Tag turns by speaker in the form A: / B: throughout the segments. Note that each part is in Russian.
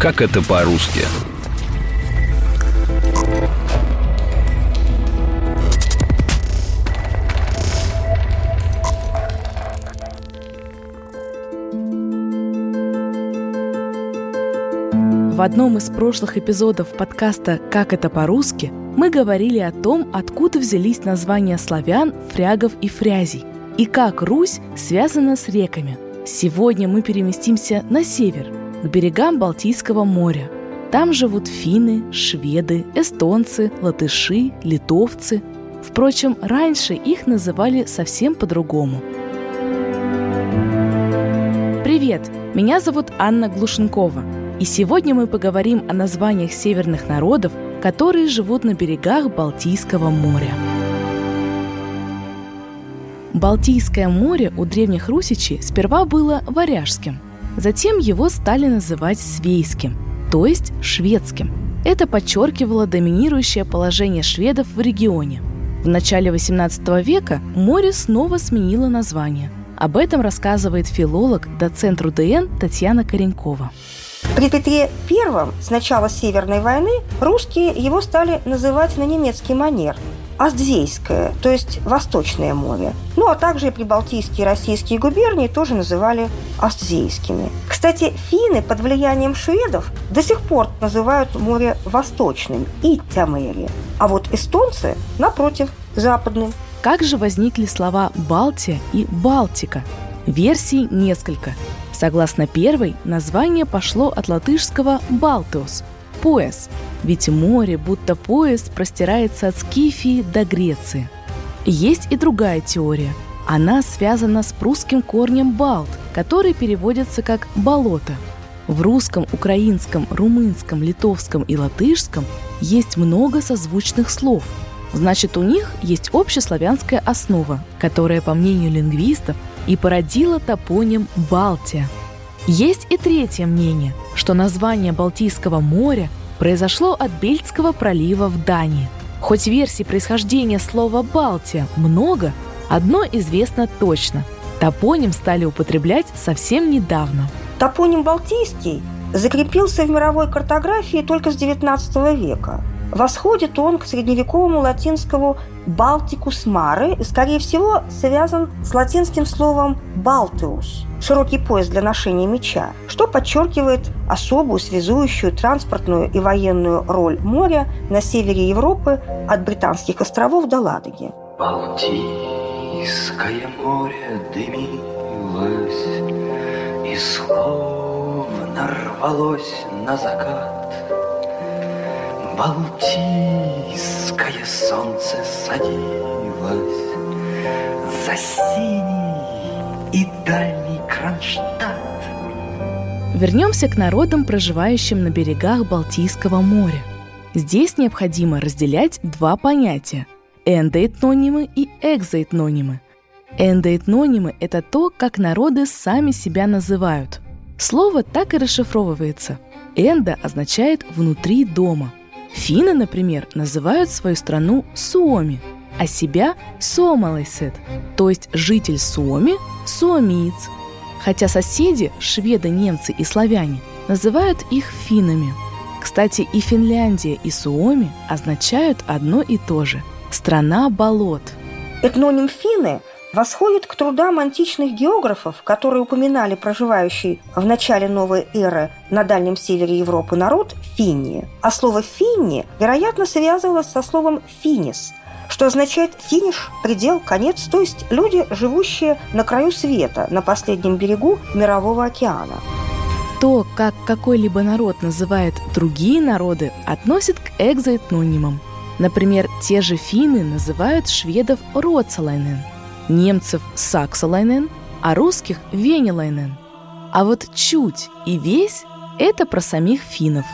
A: Как это по-русски?
B: В одном из прошлых эпизодов подкаста «Как это по-русски» мы говорили о том, откуда взялись названия славян, фрягов и фрязей, и как Русь связана с реками. Сегодня мы переместимся на север, к берегам Балтийского моря. Там живут финны, шведы, эстонцы, латыши, литовцы. Впрочем, раньше их называли совсем по-другому. Привет! Меня зовут Анна Глушенкова – и сегодня мы поговорим о названиях северных народов, которые живут на берегах Балтийского моря. Балтийское море у древних русичей сперва было варяжским, затем его стали называть свейским, то есть шведским. Это подчеркивало доминирующее положение шведов в регионе. В начале XVIII века море снова сменило название. Об этом рассказывает филолог, доцент РУДН Татьяна Коренькова.
C: При Петре I с начала Северной войны русские его стали называть на немецкий манер Остзейское, то есть Восточное море. Ну, а также и прибалтийские российские губернии тоже называли Остзейскими. Кстати, финны под влиянием шведов до сих пор называют море Восточным – Иттямери. А вот эстонцы, напротив, Западным.
B: Как же возникли слова «Балтия» и «Балтика»? Версий несколько – Согласно первой, название пошло от латышского «балтеус» – «пояс», ведь море, будто пояс, простирается от Скифии до Греции. Есть и другая теория. Она связана с прусским корнем «балт», который переводится как «болото». В русском, украинском, румынском, литовском и латышском есть много созвучных слов. Значит, у них есть общеславянская основа, которая, по мнению лингвистов, и породила топоним Балтия. Есть и третье мнение, что название Балтийского моря произошло от Бельтского пролива в Дании. Хоть версий происхождения слова «Балтия» много, одно известно точно – топоним стали употреблять совсем недавно.
C: Топоним «Балтийский» закрепился в мировой картографии только с XIX века – Восходит он к средневековому латинскому «балтикус маре» и, скорее всего, связан с латинским словом «балтеус» – широкий пояс для ношения меча, что подчеркивает особую связующую транспортную и военную роль моря на севере Европы от Британских островов до Ладоги.
D: Балтийское море дымилось и словно рвалось на закат Балтийское солнце садилось За синий и дальний Кронштадт.
B: Вернемся к народам, проживающим на берегах Балтийского моря. Здесь необходимо разделять два понятия – эндоэтнонимы и экзоэтнонимы. Эндоэтнонимы – это то, как народы сами себя называют. Слово так и расшифровывается. Эндо означает «внутри дома», Финны, например, называют свою страну Суоми, а себя Суомалайсет, то есть житель Суоми – суомиец. Хотя соседи, шведы, немцы и славяне, называют их финнами. Кстати, и Финляндия, и Суоми означают одно и то же – страна болот.
C: Этноним финны восходит к трудам античных географов, которые упоминали проживающий в начале новой эры на Дальнем Севере Европы народ Финни. А слово «финни», вероятно, связывалось со словом «финис», что означает «финиш», «предел», «конец», то есть люди, живущие на краю света, на последнем берегу Мирового океана.
B: То, как какой-либо народ называет другие народы, относит к экзоэтнонимам. Например, те же финны называют шведов «роцалайнен», немцев Саксалайнен, а русских Венелайнен. А вот чуть и весь – это про самих финнов.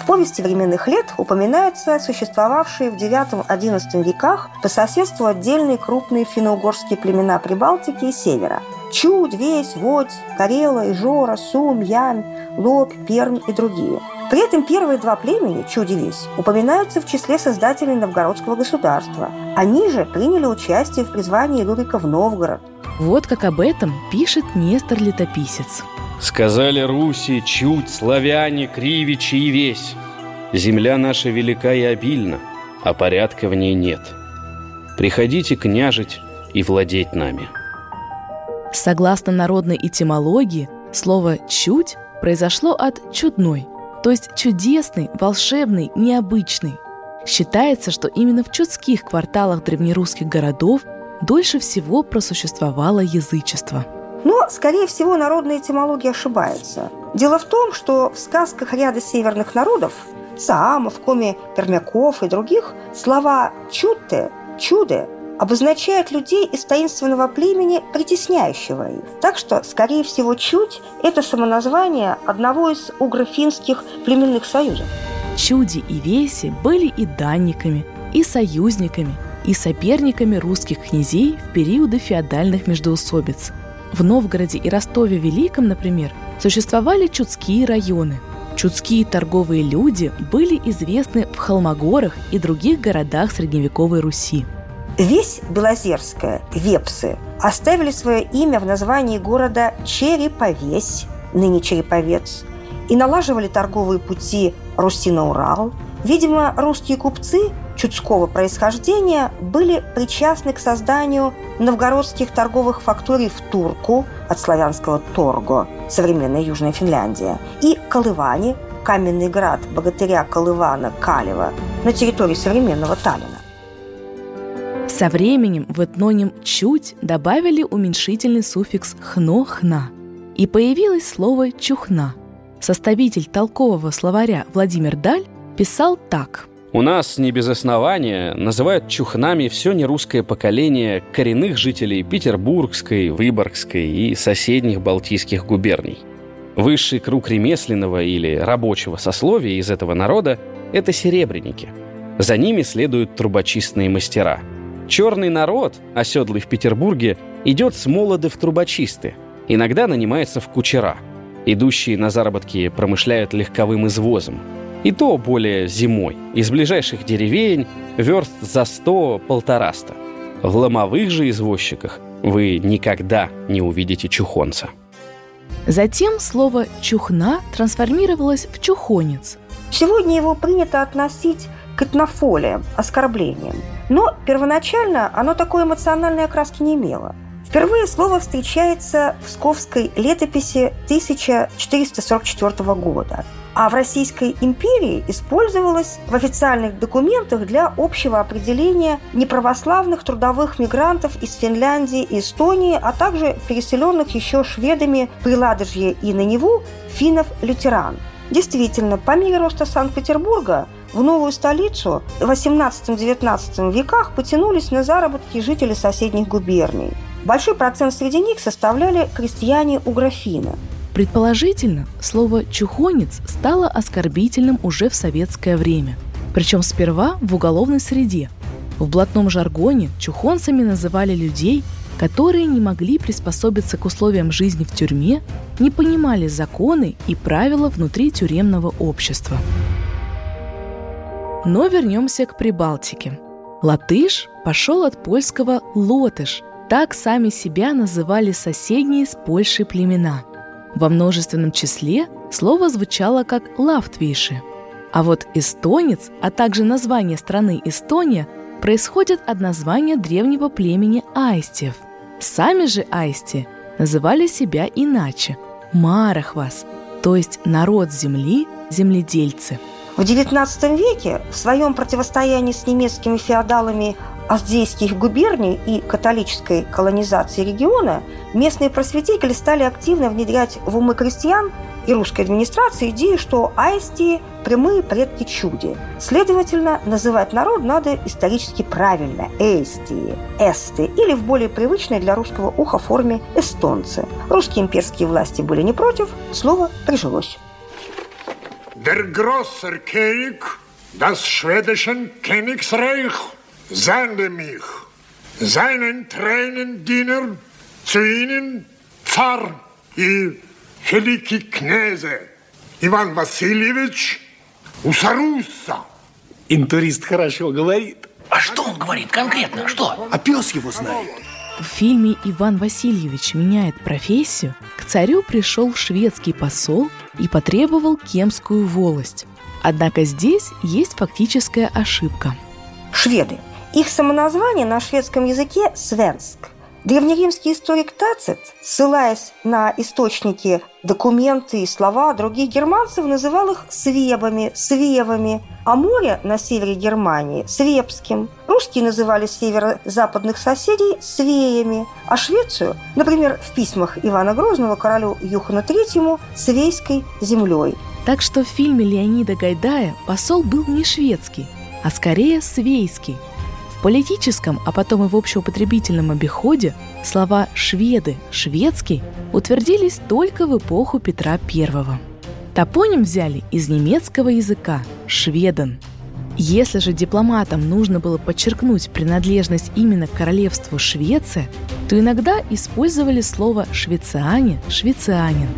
C: В повести временных лет упоминаются существовавшие в IX-XI веках по соседству отдельные крупные финно-угорские племена Прибалтики и Севера – Чудь, Весь, Водь, Карела, Ижора, Сум, Ям, Лоб, Перм и другие – при этом первые два племени, Чудились, упоминаются в числе создателей новгородского государства. Они же приняли участие в призвании Рюрика в Новгород.
B: Вот как об этом пишет Нестор Летописец.
A: Сказали Руси, чуть, славяне, кривичи и весь. Земля наша велика и обильна, а порядка в ней нет. Приходите княжить и владеть нами.
B: Согласно народной этимологии, слово «чуть» произошло от «чудной», то есть чудесный, волшебный, необычный. Считается, что именно в чудских кварталах древнерусских городов дольше всего просуществовало язычество.
C: Но, скорее всего, народная этимология ошибается. Дело в том, что в сказках ряда северных народов – Саамов, Коми, Пермяков и других – слова «чудте», «чуды» обозначают людей из таинственного племени, притесняющего их. Так что, скорее всего, «чудь» – это самоназвание одного из угрофинских племенных союзов.
B: Чуди и Веси были и данниками, и союзниками, и соперниками русских князей в периоды феодальных междоусобиц. В Новгороде и Ростове Великом, например, существовали чудские районы. Чудские торговые люди были известны в Холмогорах и других городах средневековой Руси.
C: Весь Белозерская, Вепсы, оставили свое имя в названии города Череповесь, ныне Череповец, и налаживали торговые пути Руси на Урал. Видимо, русские купцы чудского происхождения были причастны к созданию новгородских торговых факторий в Турку, от славянского Торго, современная Южная Финляндия, и Колыване, каменный град богатыря Колывана Калева на территории современного Таллина.
B: Со временем в этноним «чуть» добавили уменьшительный суффикс «хно-хна», и появилось слово «чухна», Составитель толкового словаря Владимир Даль писал так.
A: У нас не без основания называют чухнами все нерусское поколение коренных жителей Петербургской, Выборгской и соседних Балтийских губерний. Высший круг ремесленного или рабочего сословия из этого народа – это серебряники. За ними следуют трубочистные мастера. Черный народ, оседлый в Петербурге, идет с молоды в трубочисты, иногда нанимается в кучера – Идущие на заработки промышляют легковым извозом. И то более зимой. Из ближайших деревень верст за сто-полтораста. В ломовых же извозчиках вы никогда не увидите чухонца.
B: Затем слово «чухна» трансформировалось в «чухонец».
C: Сегодня его принято относить к этнофолиям, оскорблениям. Но первоначально оно такой эмоциональной окраски не имело – Впервые слово встречается в Псковской летописи 1444 года, а в Российской империи использовалось в официальных документах для общего определения неправославных трудовых мигрантов из Финляндии и Эстонии, а также переселенных еще шведами при Ладожье и на Неву финнов-лютеран. Действительно, по мере роста Санкт-Петербурга в новую столицу в 18-19 веках потянулись на заработки жители соседних губерний – Большой процент среди них составляли крестьяне у графина.
B: Предположительно, слово «чухонец» стало оскорбительным уже в советское время. Причем сперва в уголовной среде. В блатном жаргоне чухонцами называли людей, которые не могли приспособиться к условиям жизни в тюрьме, не понимали законы и правила внутри тюремного общества. Но вернемся к Прибалтике. Латыш пошел от польского «лотыш», так сами себя называли соседние с Польшей племена. Во множественном числе слово звучало как «лавтвиши». А вот эстонец, а также название страны Эстония происходит от названия древнего племени Аистев. Сами же Аисти называли себя иначе – Марахвас, то есть народ земли, земледельцы.
C: В XIX веке в своем противостоянии с немецкими феодалами Аздейских губерний и католической колонизации региона местные просветители стали активно внедрять в умы крестьян и русской администрации идею, что аисти – прямые предки чуди. Следовательно, называть народ надо исторически правильно – эстии, эсты или в более привычной для русского уха форме – эстонцы. Русские имперские власти были не против, слово прижилось.
E: Der grosser König, das schwedischen Königsreich – sende mich, seinen Tränen Diener, zu ihnen Zar и великий князе Иван Васильевич Усарусса.
F: Интурист хорошо говорит.
G: А что он говорит конкретно? Что?
F: А пес его знает.
B: В фильме «Иван Васильевич меняет профессию» к царю пришел шведский посол и потребовал кемскую волость. Однако здесь есть фактическая ошибка.
C: Шведы. Их самоназвание на шведском языке – «свенск». Древнеримский историк Тацит, ссылаясь на источники, документы и слова других германцев, называл их свебами, свевами, а море на севере Германии – свебским. Русские называли северо-западных соседей свеями, а Швецию, например, в письмах Ивана Грозного королю Юхану III – свейской землей.
B: Так что в фильме Леонида Гайдая посол был не шведский, а скорее свейский – политическом, а потом и в общеупотребительном обиходе слова «шведы», «шведский» утвердились только в эпоху Петра I. Топоним взяли из немецкого языка «шведен». Если же дипломатам нужно было подчеркнуть принадлежность именно к королевству Швеция, то иногда использовали слово «швециане», «швецианин».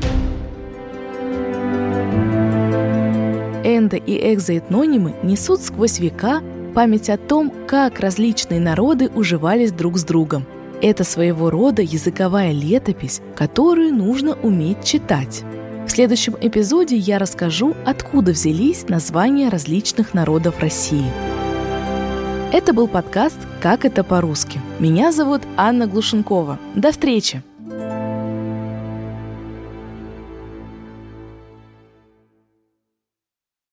B: Эндо- и экзоэтнонимы несут сквозь века память о том, как различные народы уживались друг с другом. Это своего рода языковая летопись, которую нужно уметь читать. В следующем эпизоде я расскажу, откуда взялись названия различных народов России. Это был подкаст «Как это по-русски». Меня зовут Анна Глушенкова. До встречи!